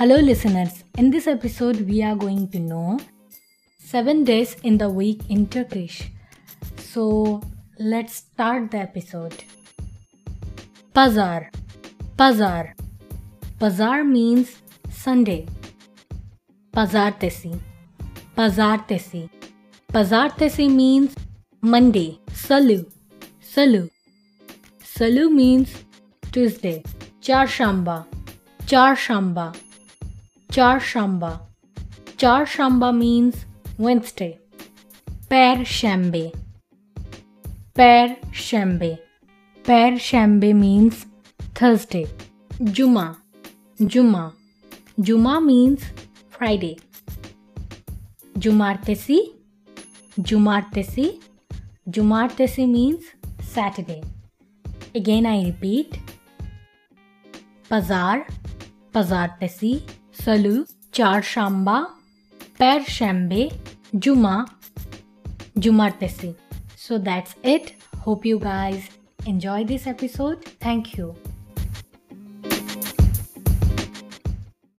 Hello, listeners. In this episode, we are going to know seven days in the week in Turkish. So, let's start the episode. Pazar. Pazar. Pazar means Sunday. Pazartesi. Pazartesi. Pazartesi means Monday. Salı. Salı. Salı means Tuesday. Çarşamba. Çarşamba. Çarşamba. Çarşamba means Wednesday. Perşembe. Perşembe. Perşembe means Thursday. Cuma. Cuma. Cuma means Friday. Cumartesi. Cumartesi. Cumartesi means Saturday. Again I repeat. Pazar. Pazartesi. Salı. Çarşamba. Perşembe. Cuma. Cumartesi. So that's it. Hope you guys enjoy this episode. Thank you.